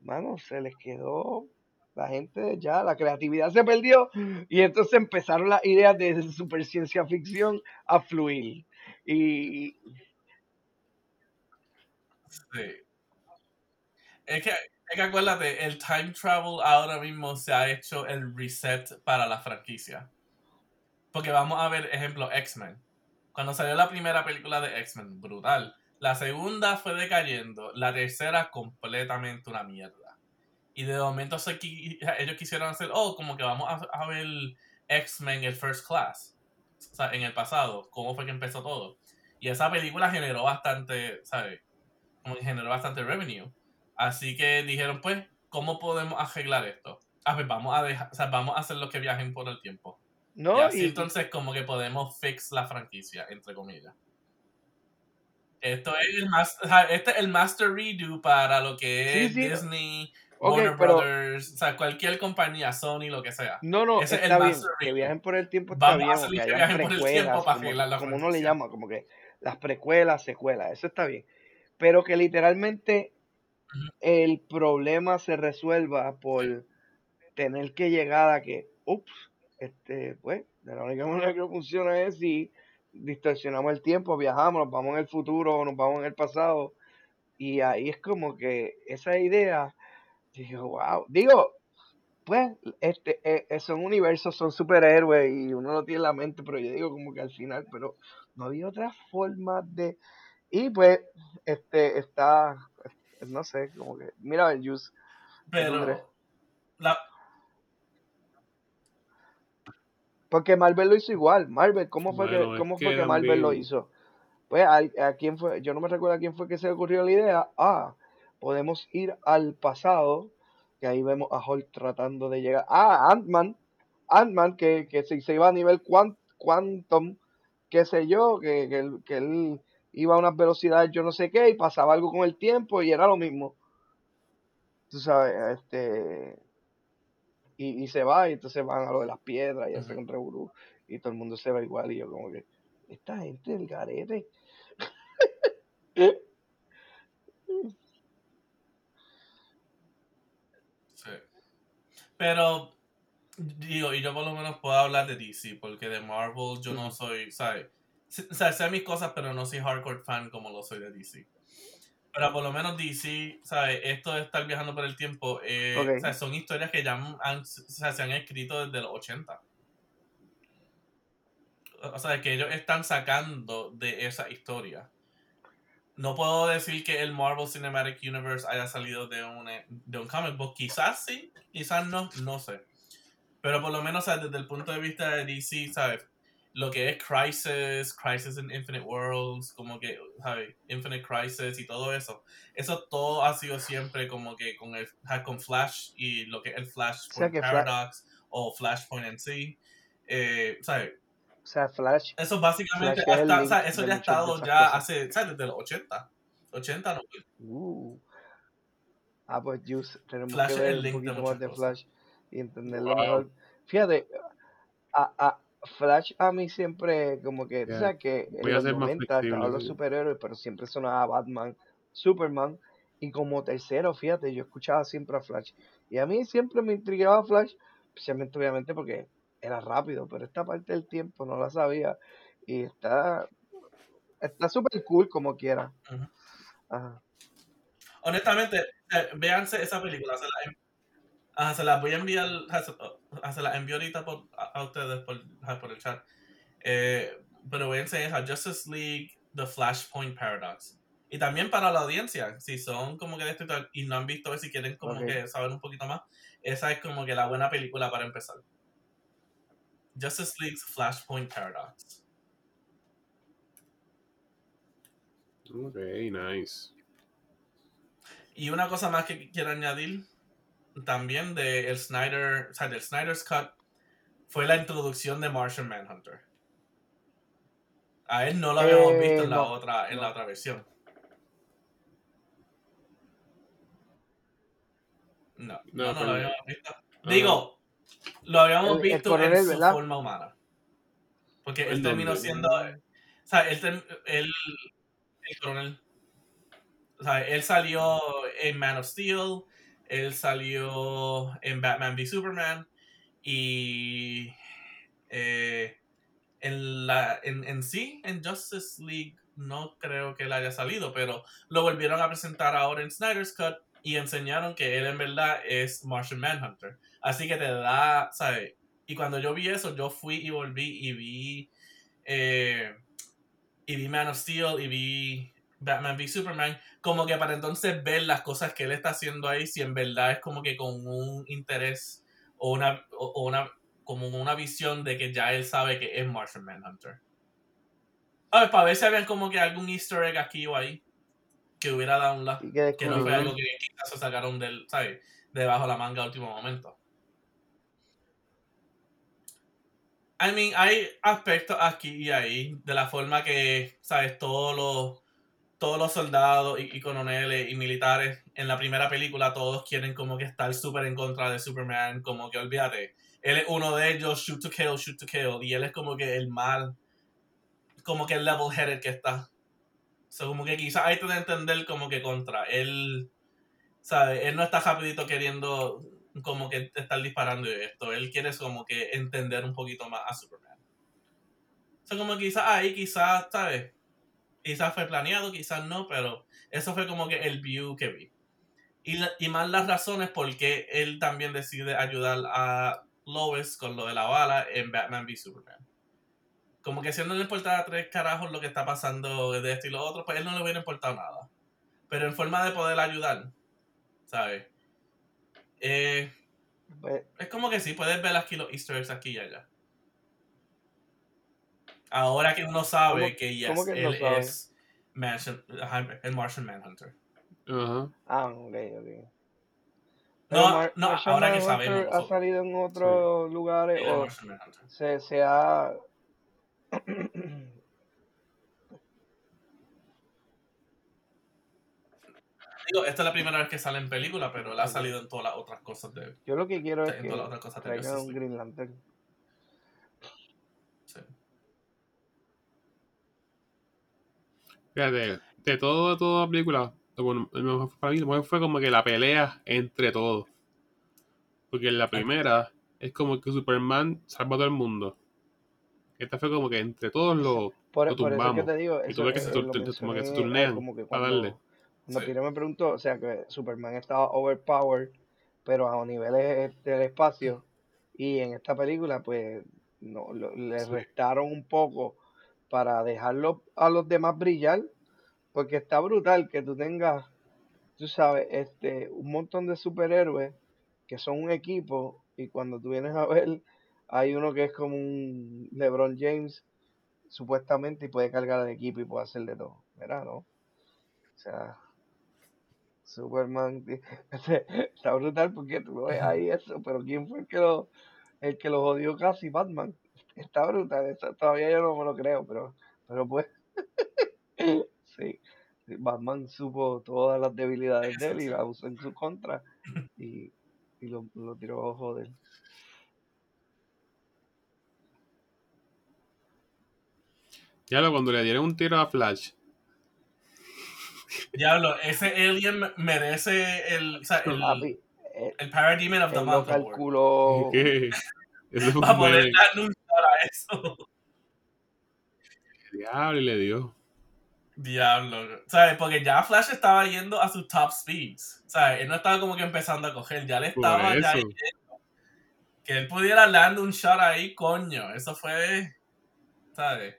mano, se les quedó la gente ya, la creatividad se perdió y entonces empezaron las ideas de super ciencia ficción a fluir. Y Sí. Es que, es que acuérdate, el time travel ahora mismo se ha hecho el reset para la franquicia. Porque vamos a ver, ejemplo, X-Men. Cuando salió la primera película de X-Men, brutal. La segunda fue decayendo. La tercera, completamente una mierda. Y de momento se ellos quisieron hacer, oh, como que vamos a, a ver X-Men, el First Class. O sea, en el pasado, cómo fue que empezó todo. Y esa película generó bastante, ¿sabes? Como que generó bastante revenue. Así que dijeron, pues, ¿cómo podemos arreglar esto? Ah, pues vamos a dejar, o sea, vamos a hacer los que viajen por el tiempo. y no, así y, entonces como que podemos fix la franquicia, entre comillas. Esto es el mas- o sea, este es el master redo para lo que Sí, es sí. Disney, Warner pero Brothers, o sea, cualquier compañía, Sony, lo que sea. no, no, Ese es el bien, que viajen por el tiempo está Vamos bien, que que viajen por el tiempo precuelas, para como, la como uno le llama, como que las precuelas, secuelas, eso está bien. Pero que literalmente el problema se resuelva por tener que llegar a que, ups, este, pues, de la única manera que funciona es si distorsionamos el tiempo, viajamos, nos vamos en el futuro nos vamos en el pasado. Y ahí es como que esa idea, digo, wow, digo, pues, este, eh, eh, son universos, son superhéroes y uno lo tiene en la mente, pero yo digo como que al final, pero no había otra forma de... Y pues, este, está, no sé, como que, mira, el Juice. Pero, la, Porque Marvel lo hizo igual. Marvel, ¿cómo fue Bueno, que, cómo fue que Marvel lo hizo? Pues a, a quién fue, yo no me recuerdo a quién fue que se le ocurrió la idea. Ah, podemos ir al pasado, que ahí vemos a Hulk tratando de llegar. Ah, Ant-Man, Ant-Man, que, que se, iba a nivel quant- quantum, qué sé yo, que, que, él, que él iba a unas velocidades yo no sé qué, y pasaba algo con el tiempo y era lo mismo. Tú sabes, este... y, y se va, y entonces van a lo de las piedras y hacen Ujú. un reburú, y todo el mundo se va igual, y yo como que, esta gente del garete. Sí. Pero, digo, y yo por lo menos puedo hablar de DC, porque de Marvel yo no soy, ¿sabes? O sea, sé mis cosas, pero no soy hardcore fan como lo soy de DC. Pero por lo menos DC, ¿sabes? Esto de estar viajando por el tiempo, eh, son historias que ya han, o sea, se han escrito desde los 80. O sea, que ellos están sacando de esa historia. No puedo decir que el Marvel Cinematic Universe haya salido de un, eh, de un comic book. Quizás sí, quizás no, no sé. Pero por lo menos ¿sabes? desde el punto de vista de DC, ¿sabes? Lo que es Crisis, Crisis in Infinite Worlds, como que, ¿sabes? Infinite Crisis y todo eso. Eso todo ha sido siempre como que con, el, con Flash y lo que es el O sea Flashpoint que Fla- Paradox o Flashpoint en sí. Eh, ¿sabes? O sea, Flash, Eso básicamente Flash hasta- o sea, eso ya ha estado ya cosas. hace, ¿sabes? Desde los 80. 80, 90. uh. Ah, pues Juice, tenemos Flash que es ver el un link de poquito más de cosas. Flash y entenderlo Wow. mejor. Fíjate, a, a Flash a mí siempre como que, Yeah. sabes que en Voy a los ser más 90 flexible, estaban los superhéroes, pero siempre sonaba Batman, Superman, y como tercero, fíjate, yo escuchaba siempre a Flash. Y a mí siempre me intrigaba Flash, especialmente obviamente porque era rápido, pero esta parte del tiempo no la sabía. Y está está súper cool como quiera. Ajá. Honestamente, eh, véanse esa película. Se la, ajá, se las voy a enviar. Se las envío ahorita por- a, a ustedes por, por el chat. Eh, pero véanse esa Justice League, The Flashpoint Paradox. Y también para la audiencia, si son como que de tal y no han visto, si quieren como que saber un poquito más, esa es como que la buena película para empezar. Justice League's Flashpoint Paradox. Ok, nice. Y una cosa más que quiero añadir también de el Snyder, o sea, del Snyder's Cut fue la introducción de Martian Manhunter. A él no lo habíamos Eh, visto en la no, otra en la otra versión. No, No, no, no, lo habíamos visto. Digo, lo habíamos El- el visto coronel, en su ¿verdad? forma humana. Porque él ¿En terminó siendo, o sea, él, él- el coronel, o sea, él salió en Man of Steel, él salió en Batman v Superman y eh, en, la, en, en sí, en Justice League, no creo que él haya salido, pero lo volvieron a presentar ahora en Snyder's Cut y enseñaron que él en verdad es Martian Manhunter. Así que te da, ¿sabes? Y cuando yo vi eso, yo fui y volví y vi, eh, y vi Man of Steel y vi Batman v Superman, como que para entonces ver las cosas que él está haciendo ahí, si en verdad es como que con un interés o una, o, o una como una visión de que ya él sabe que es Martian Manhunter. A ver, para ver si había como que algún easter egg aquí o ahí que hubiera dado un. Y que Que no fue algo que quizás se sacaron del, ¿sabes? Debajo de la manga a último momento. I mean, hay aspectos aquí y ahí de la forma que, ¿sabes? Todos los, todos los soldados y, y coroneles y militares en la primera película, todos quieren como que estar súper en contra de Superman, como que olvídate. Él es uno de ellos, shoot to kill, shoot to kill. Y él es como que el mal, como que el level-headed que está. So, como que quizás hay que entender como que contra. Él, ¿sabes? Él no está rapidito queriendo como que estar disparando y esto. Él quiere como que entender un poquito más a Superman. O sea, como quizás ahí, quizás, ¿sabes? Quizás fue planeado, quizás no, pero eso fue como que el view que vi. Y, la- y más las razones por qué él también decide ayudar a Lois con lo de la bala en Batman v Superman. Como que si él no le tres carajos lo que está pasando de esto y lo otro, pues él no le hubiera importado nada. Pero en forma de poder ayudar, ¿sabes? Eh, Pues, es como que sí, puedes ver aquí los easter eggs aquí y allá. Ahora que uno sabe ¿Cómo- que yes, cómo que no él es Mansion- el Martian Manhunter. Ajá. ah, ok, ok. No, Mar- no, Martian ahora que Manhunter sabemos ¿Ha salido en otros lugares o Martian Manhunter. se, se ha... Digo, esta es la primera vez que sale en película, pero él ha salido en todas las otras cosas de. Yo lo que quiero es En que todas las otras cosas de traigan Justice un. Green Lantern. Sí. Fíjate, de todo, toda la película, bueno, para mí lo mejor fue como que la pelea entre todos. Porque en la primera es como que Superman salva a todo el mundo. Esta fue como que entre todos lo, Por, lo por eso es que tumbamos. te digo, Y tú ves que se, que turnean como que para cuando, darle. Cuando Sí. Me preguntó, o sea, que Superman estaba overpowered, pero a niveles del espacio, y en esta película, pues, no, lo- le Sí. restaron un poco para dejarlo a los demás brillar, porque está brutal que tú tengas, tú sabes, este, un montón de superhéroes que son un equipo, y cuando tú vienes a ver, hay uno que es como un LeBron James, supuestamente, y puede cargar al equipo y puede hacer de todo. ¿Verdad? ¿No? O sea, Superman está brutal porque tú lo ves ahí eso, pero ¿quién fue el que lo, el que lo jodió casi? Batman. Está brutal, eso todavía yo no me lo creo, pero, pero pues, sí. Batman supo todas las debilidades de él y las usó en su contra y, y lo, lo tiró a joder. Ya lo, cuando le dieron un tiro a Flash, Diablo, ese alien merece el. O sea, el, Papi, eh, el Parademon of the Month calculó. eso un poder darle un shot a eso. diablo y le dio. Diablo. ¿Sabes? Porque ya Flash estaba yendo a sus top speeds. ¿Sabes? Él no estaba como que empezando a coger. Ya le estaba ya yendo. Que él pudiera darle un shot ahí, coño. Eso fue. ¿Sabes?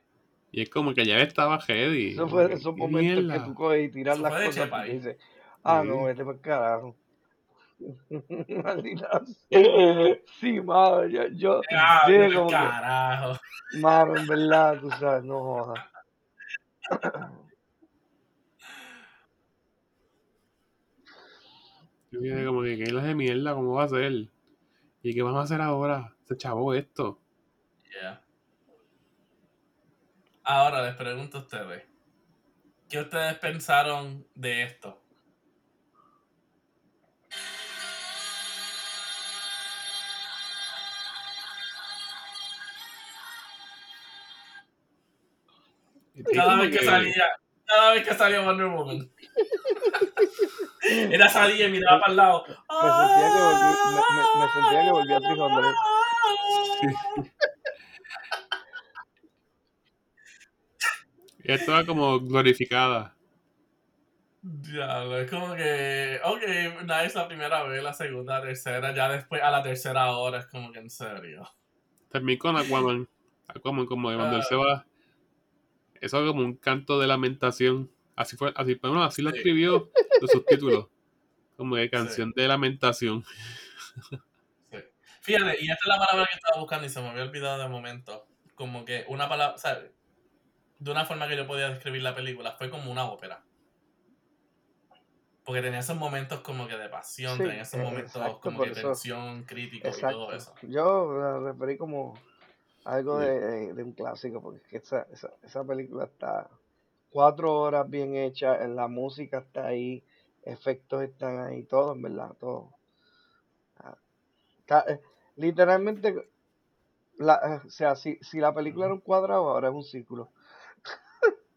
Y es como que ya estaba heavy. Eso fue que, esos ¿qué momentos que mierda? tú coges y tiras las fue cosas ahí. dices, ah, Sí. no, vete por carajo. Maldita. Sí, mano, yo, yo, Ah, como que, carajo. mano, en verdad, tú sabes, no jodas. Yo dije como que, ¿qué es de mierda? ¿Cómo va a ser? ¿Y qué vamos a hacer ahora? Se chavó esto. Yeah. Ahora les pregunto a ustedes. ¿Qué ustedes pensaron de esto? Cada vez que salía, cada vez que salía Wonder Woman. Era salía y miraba para el lado. Me sentía que volví, me, me- me sentía que volví a 300. Ella estaba como glorificada. Diablo, es como que, ok, nice la primera vez, la segunda, tercera, ya después a la tercera hora es como que en serio. También con Aquaman. Aquaman, como que cuando él Ah. se va. Eso es como un canto de lamentación. Así fue, así, bueno, así lo escribió los subtítulos. Como de canción de lamentación. Sí. Fíjate, y esta es la palabra que estaba buscando y se me había olvidado de momento. Como que una palabra, o sea, de una forma que yo podía describir la película, fue como una ópera. Porque tenía esos momentos como que de pasión, Sí, tenía esos eh, momentos exacto, como que eso- tensión, crítico y todo eso. Yo la referí como algo Sí. de, de- de un clásico, porque es que esa, esa, esa película está cuatro horas bien hecha, en la música está ahí, efectos están ahí, todo, en verdad, todo. Ah, eh, literalmente, la, eh, o sea, si, si la película era un cuadrado, ahora es un círculo.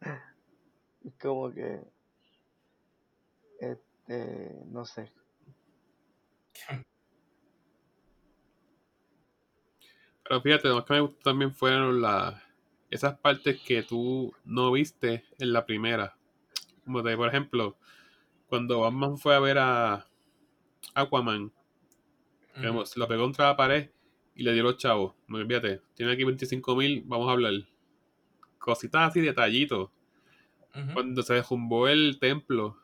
como que, este, no sé. Pero fíjate, lo más que me gustó también fueron las esas partes que tú no viste en la primera. Como de, por ejemplo, cuando Batman fue a ver a Aquaman, Ujú. lo pegó contra la pared y le dio los chavos. No olvídate, tiene aquí 25 mil, vamos a hablar. Cositas así, detallitos. Ujú. Cuando se derrumbó el templo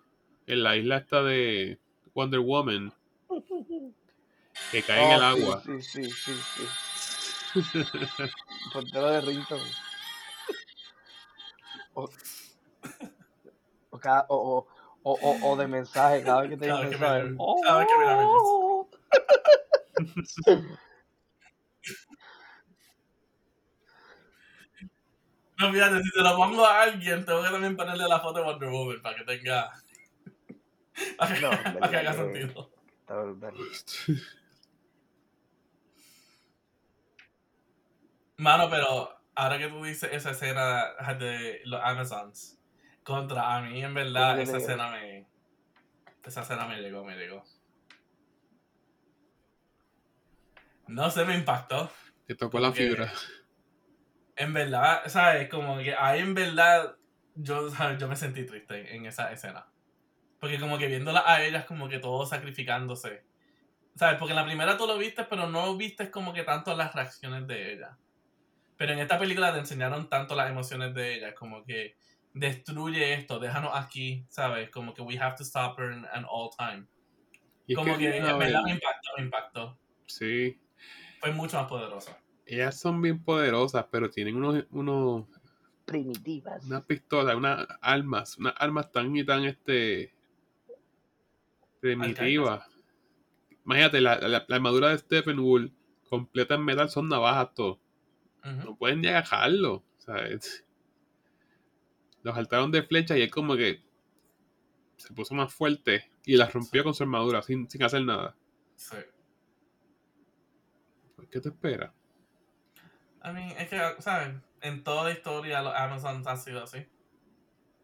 en la isla esta de Wonder Woman, que cae en el Oh, sí, agua. Sí, sí, sí, sí. Portero de Rington. O, o, cada- o, o, o, o- o de mensaje, cada vez que te mensaje. me- cada vez que me da No, fíjate, si te lo pongo a alguien, tengo que también ponerle la foto de Wonder Woman para que tenga. Para que, No, en para que verdad haga que- sentido. Está brutal. Mano, pero ahora que tú dices esa escena de los Amazons, contra a mí, en verdad, ¿Cómo que esa escena me. Esa escena me llegó, me llegó. No sé, me impactó. Te tocó la fibra. En verdad, ¿sabes? Como que ahí en verdad yo, ¿sabes? yo me sentí triste en esa escena. Porque como que viéndola a ellas como que todo sacrificándose. ¿Sabes? Porque en la primera tú lo viste, pero no viste como que tanto las reacciones de ella. Pero en esta película te enseñaron tanto las emociones de ella, como que destruye esto, déjanos aquí, ¿sabes? Como que we have to stop her at all time. Y es Como que, una en verdad me impactó, me impactó. Sí. Fue mucho más poderosa. Ellas son bien poderosas, pero tienen unos, unos Primitivas. unas pistolas, unas armas, unas armas tan y tan este primitivas. Imagínate, la, la- la armadura de Stephen Wool completa en metal son navajas todo. No pueden ni agajarlo. ¿sabes? Los saltaron de flecha y él como que se puso más fuerte y las rompió con su armadura sin, sin hacer nada. Sí. ¿Qué te espera? I mean, es que, ¿sabes? En toda la historia los Amazons han sido así.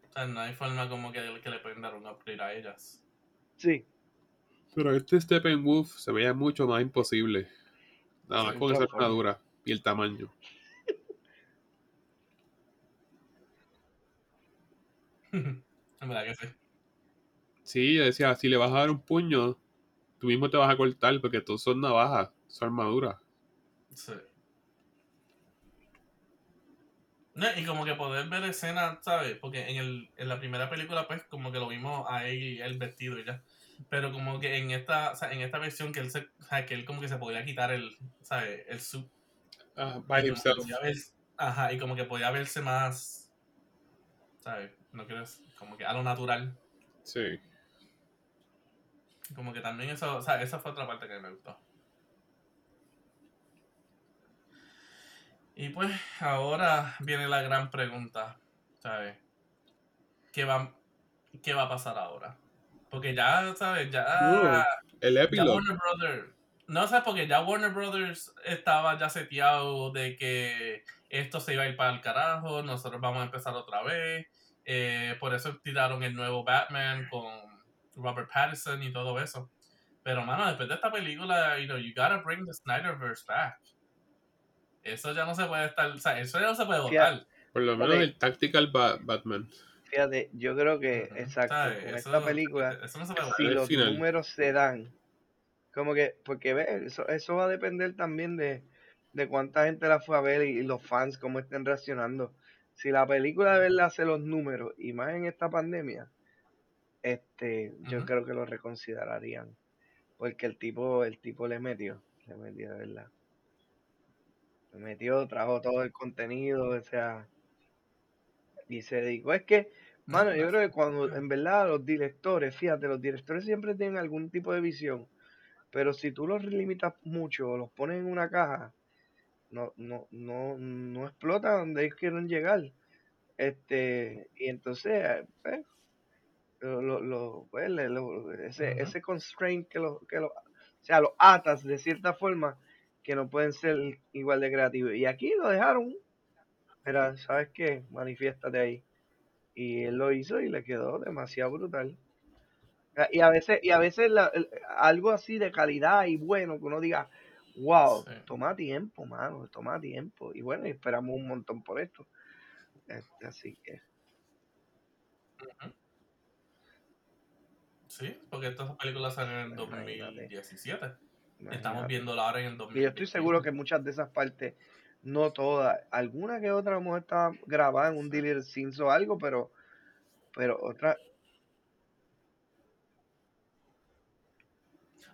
O sea, no hay forma como que, que le pueden dar un upgrade a ellas. Sí. Pero este Steppenwolf se veía mucho más imposible. Nada más Sí, con esa armadura y el tamaño. en verdad que sí. Sí, yo decía, si le vas a dar un puño, tú mismo te vas a cortar porque todos son navajas, son armaduras. Sí. No, y como que poder ver escenas, ¿sabes? Porque en, el, en la primera película, pues, como que lo vimos a él el vestido y ya. Pero como que en esta, o sea, en esta versión que él se, o sea, que él como que se podía quitar el, ¿sabes? El suit. Y by himself. ajá, y como que podía verse más, ¿sabes? No quiero decir, como que a lo natural. Sí. Como que también eso, o sea, esa fue otra parte que me gustó. Y pues ahora viene la gran pregunta, ¿sabes? ¿Qué va, qué va a pasar ahora? Porque ya, ¿sabes? Ya, El ya epílogo. Warner Brothers, no sé, porque ya Warner Brothers estaba ya seteado de que esto se iba a ir para el carajo, nosotros vamos a empezar otra vez. eh, por eso tiraron el nuevo Batman con Robert Pattinson y todo eso. Pero, mano, después de esta película, you know, you gotta bring the Snyderverse back. Eso ya no se puede estar, o sea, eso ya no se puede votar. Por lo menos el Tactical Ba- Batman. Fíjate, yo creo que, exacto, ¿Sabes? con Eso- esta película, Eso no se puede si los final. números se dan, como que, porque ve, eso, eso va a depender también de, de cuánta gente la fue a ver y, y los fans cómo estén reaccionando. Si la película de verdad hace los números y más en esta pandemia, este, yo creo que lo reconsiderarían. Porque el tipo, el tipo le metió, le metió de verdad. Metió, trajo todo el contenido, o sea, y se dedicó. Es que, No, mano, yo creo que cuando en verdad los directores, fíjate, los directores siempre tienen algún tipo de visión, pero si tú los limitas mucho o los pones en una caja, no, no, no, no explota donde ellos quieren llegar. Este, y entonces, eh, pues, lo, lo, lo- pues, lo- ese, ese constraint que lo, que lo, o sea, los atas de cierta forma que no pueden ser igual de creativos. Y aquí lo dejaron. Era, ¿sabes qué? Manifiéstate ahí. Y él lo hizo y le quedó demasiado brutal. Ah, Y a veces, y a veces la- algo así de calidad y bueno, que uno diga, wow, Sí. toma tiempo, mano, toma tiempo. Y bueno, y esperamos un montón por esto. Este, así que. Sí, porque estas películas salieron en Imagínate. 2017. Estamos viéndola ahora en el Y 2021. yo estoy seguro que muchas de esas partes, no todas, alguna que otra a lo mejor estaba grabada en un dealer scenes o algo, pero, pero otra,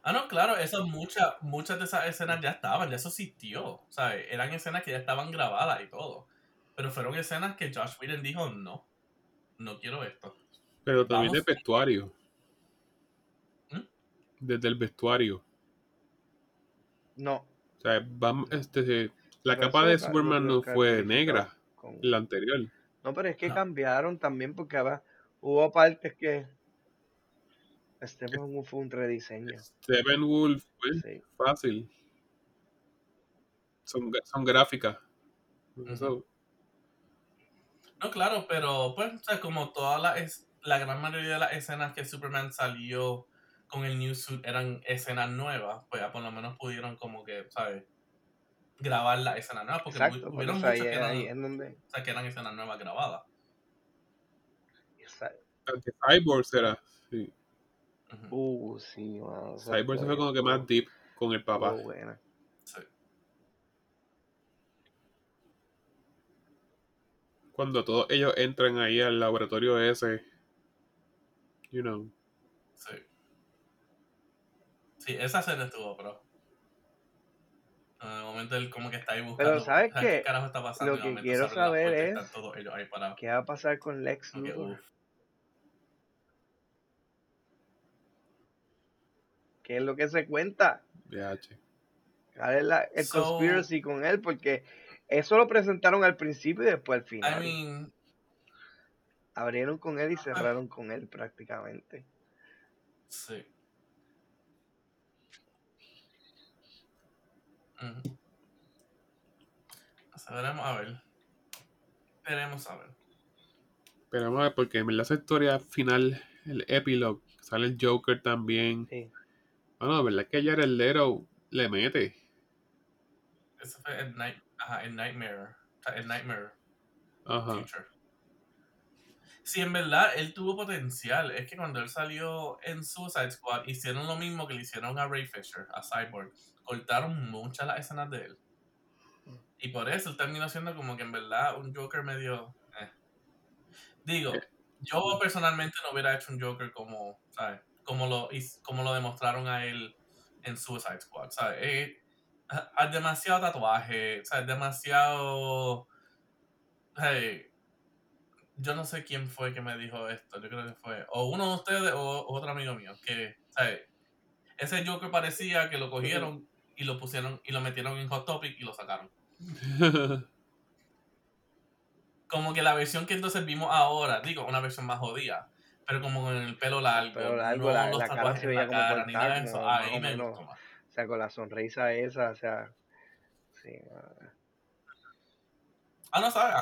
Ah, no, claro, esas muchas, muchas de esas escenas ya estaban, ya eso existió, ¿sabes? Eran escenas que ya estaban grabadas y todo. Pero fueron escenas que Josh Whedon dijo, no, no quiero esto. Pero también Vamos. de vestuario. ¿Mm? Desde el vestuario. No. O sea, vamos, este, la Pero capa de Superman no fue negra, con- la anterior. No, pero es que No. cambiaron también porque ahora hubo partes que, Steppenwolf fue un rediseño. Steppenwolf, pues, Sí. fácil. Son, son gráficas. No, claro, pero pues, o sea, como toda la, es, la gran mayoría de las escenas que Superman salió con el new suit eran escenas nuevas, pues ya por lo menos pudieron como que, ¿sabes? Grabar las escenas nuevas, porque Exacto, hubieron muchas ahí, que eran, ahí es donde. o sea, que eran escenas nuevas grabadas. que Cyborg será. Sí. Ujú, Uh, sí, esa Cyborg se fue como que más deep con el papá. buena. sí. Cuando todos ellos entran ahí al laboratorio ese. You know. Sí. Sí, esa escena estuvo, pero. En el momento él como que está ahí buscando. ¿sabes "Ah, qué? carajo está pasando? Lo que quiero saber es- Están todos ellos ahí parados. ¿Qué va a pasar con Lex Luthor? ¿Qué es lo que se cuenta? DH. ¿Cuál es la, el So- conspiracy con él? Porque eso lo presentaron al principio y después al I final. mean, Abrieron con él y cerraron con él prácticamente. sí. Sea, veremos a ver. Veremos a ver. Vamos a ver, porque en verdad esa historia final, el epilogue, sale el Joker también. Sí. Bueno, la verdad es que Jared Leto le mete. Ese fue el, night, ajá, el Nightmare. El Nightmare Ajá. Future. Sí, en verdad, él tuvo potencial. Es que cuando él salió en Suicide Squad, hicieron lo mismo que le hicieron a Ray Fisher, a Cyborg. Cortaron muchas las escenas de él. Y por eso él terminó siendo como que en verdad un Joker medio... eh. Digo, yo personalmente no hubiera hecho un Joker como, ¿sabes? Como lo, como lo demostraron a él en Suicide Squad, ¿sabes? Eh, ha- ha demasiado tatuaje, ¿sabes? Demasiado... hey, yo no sé quién fue que me dijo esto, yo creo que fue o uno de ustedes o, otro amigo mío, que, ¿sabes? Ese Joker parecía que lo cogieron y lo pusieron y lo metieron en Hot Topic y lo sacaron. Como que la versión que entonces vimos ahora, digo, una versión más jodida, pero como con el pelo largo, Pelo largo, no la- los la cara se veía como cara, ni Ahí me gustó más. O sea, con la sonrisa esa, o sea. Sí. Ah, no sabes.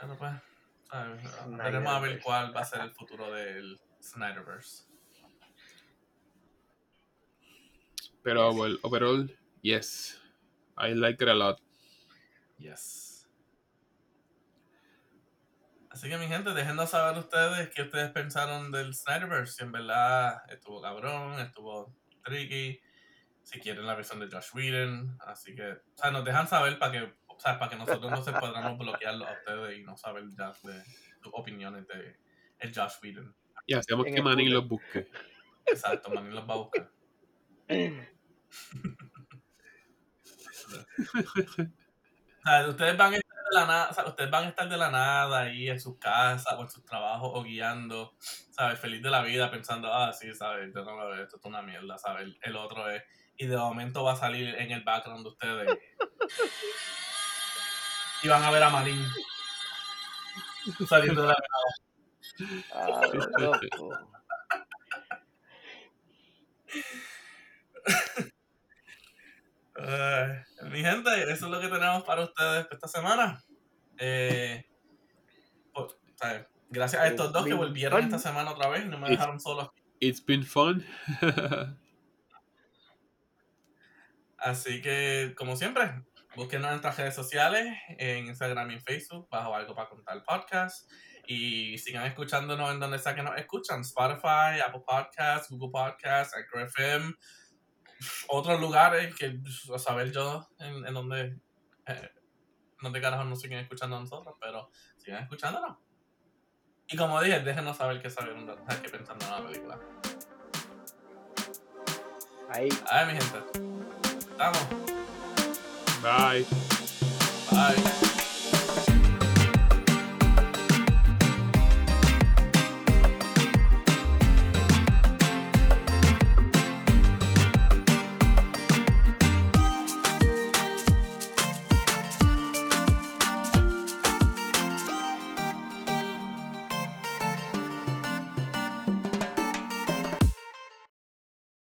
Pero pues, veremos a ver cuál va a ser el futuro del Snyderverse. Pero well, overall, yes. I like it a lot. Yes. Así que mi gente, déjenos saber ustedes qué ustedes pensaron del Snyderverse. Si en verdad estuvo cabrón, estuvo tricky. Si quieren la versión de Josh Whedon. Así que, o sea, nos dejan saber para que, o sea, para que nosotros no se podamos bloquearlo a ustedes y no saber ya de sus opiniones de el Josh Whedon. Y hacemos En que Twitter. los busque. Exacto, Manny los va a buscar. O sea, ustedes van a estar de la nada, o sea, ustedes van a estar de la nada ahí en sus casas o en sus trabajos o guiando, ¿sabes? Feliz de la vida pensando, ah, sí, ¿sabes? Yo no lo veo, esto es una mierda, ¿sabes? El, el otro es. Y de momento va a salir en el background de ustedes. Y van a ver a Marín saliendo de la Ah, loco. Mi gente, eso es lo que tenemos para ustedes esta semana. Eh, pues. Gracias a estos dos que volvieron esta semana otra vez y no me dejaron solo. It's been fun. Así que, como siempre, búsquenos en nuestras redes sociales, en Instagram y en Facebook, bajo algo para contar podcast. Y sigan escuchándonos en donde sea que nos escuchan: Spotify, Apple Podcasts, Google Podcasts, Anchor FM, otros lugares que a saber yo en, en donde, eh, donde carajo nos siguen escuchando a nosotros, pero sigan escuchándonos. Y como dije, déjenos saber qué saben, qué pensan de la película. Ahí. A ver, mi gente. Estamos. Bye. Bye.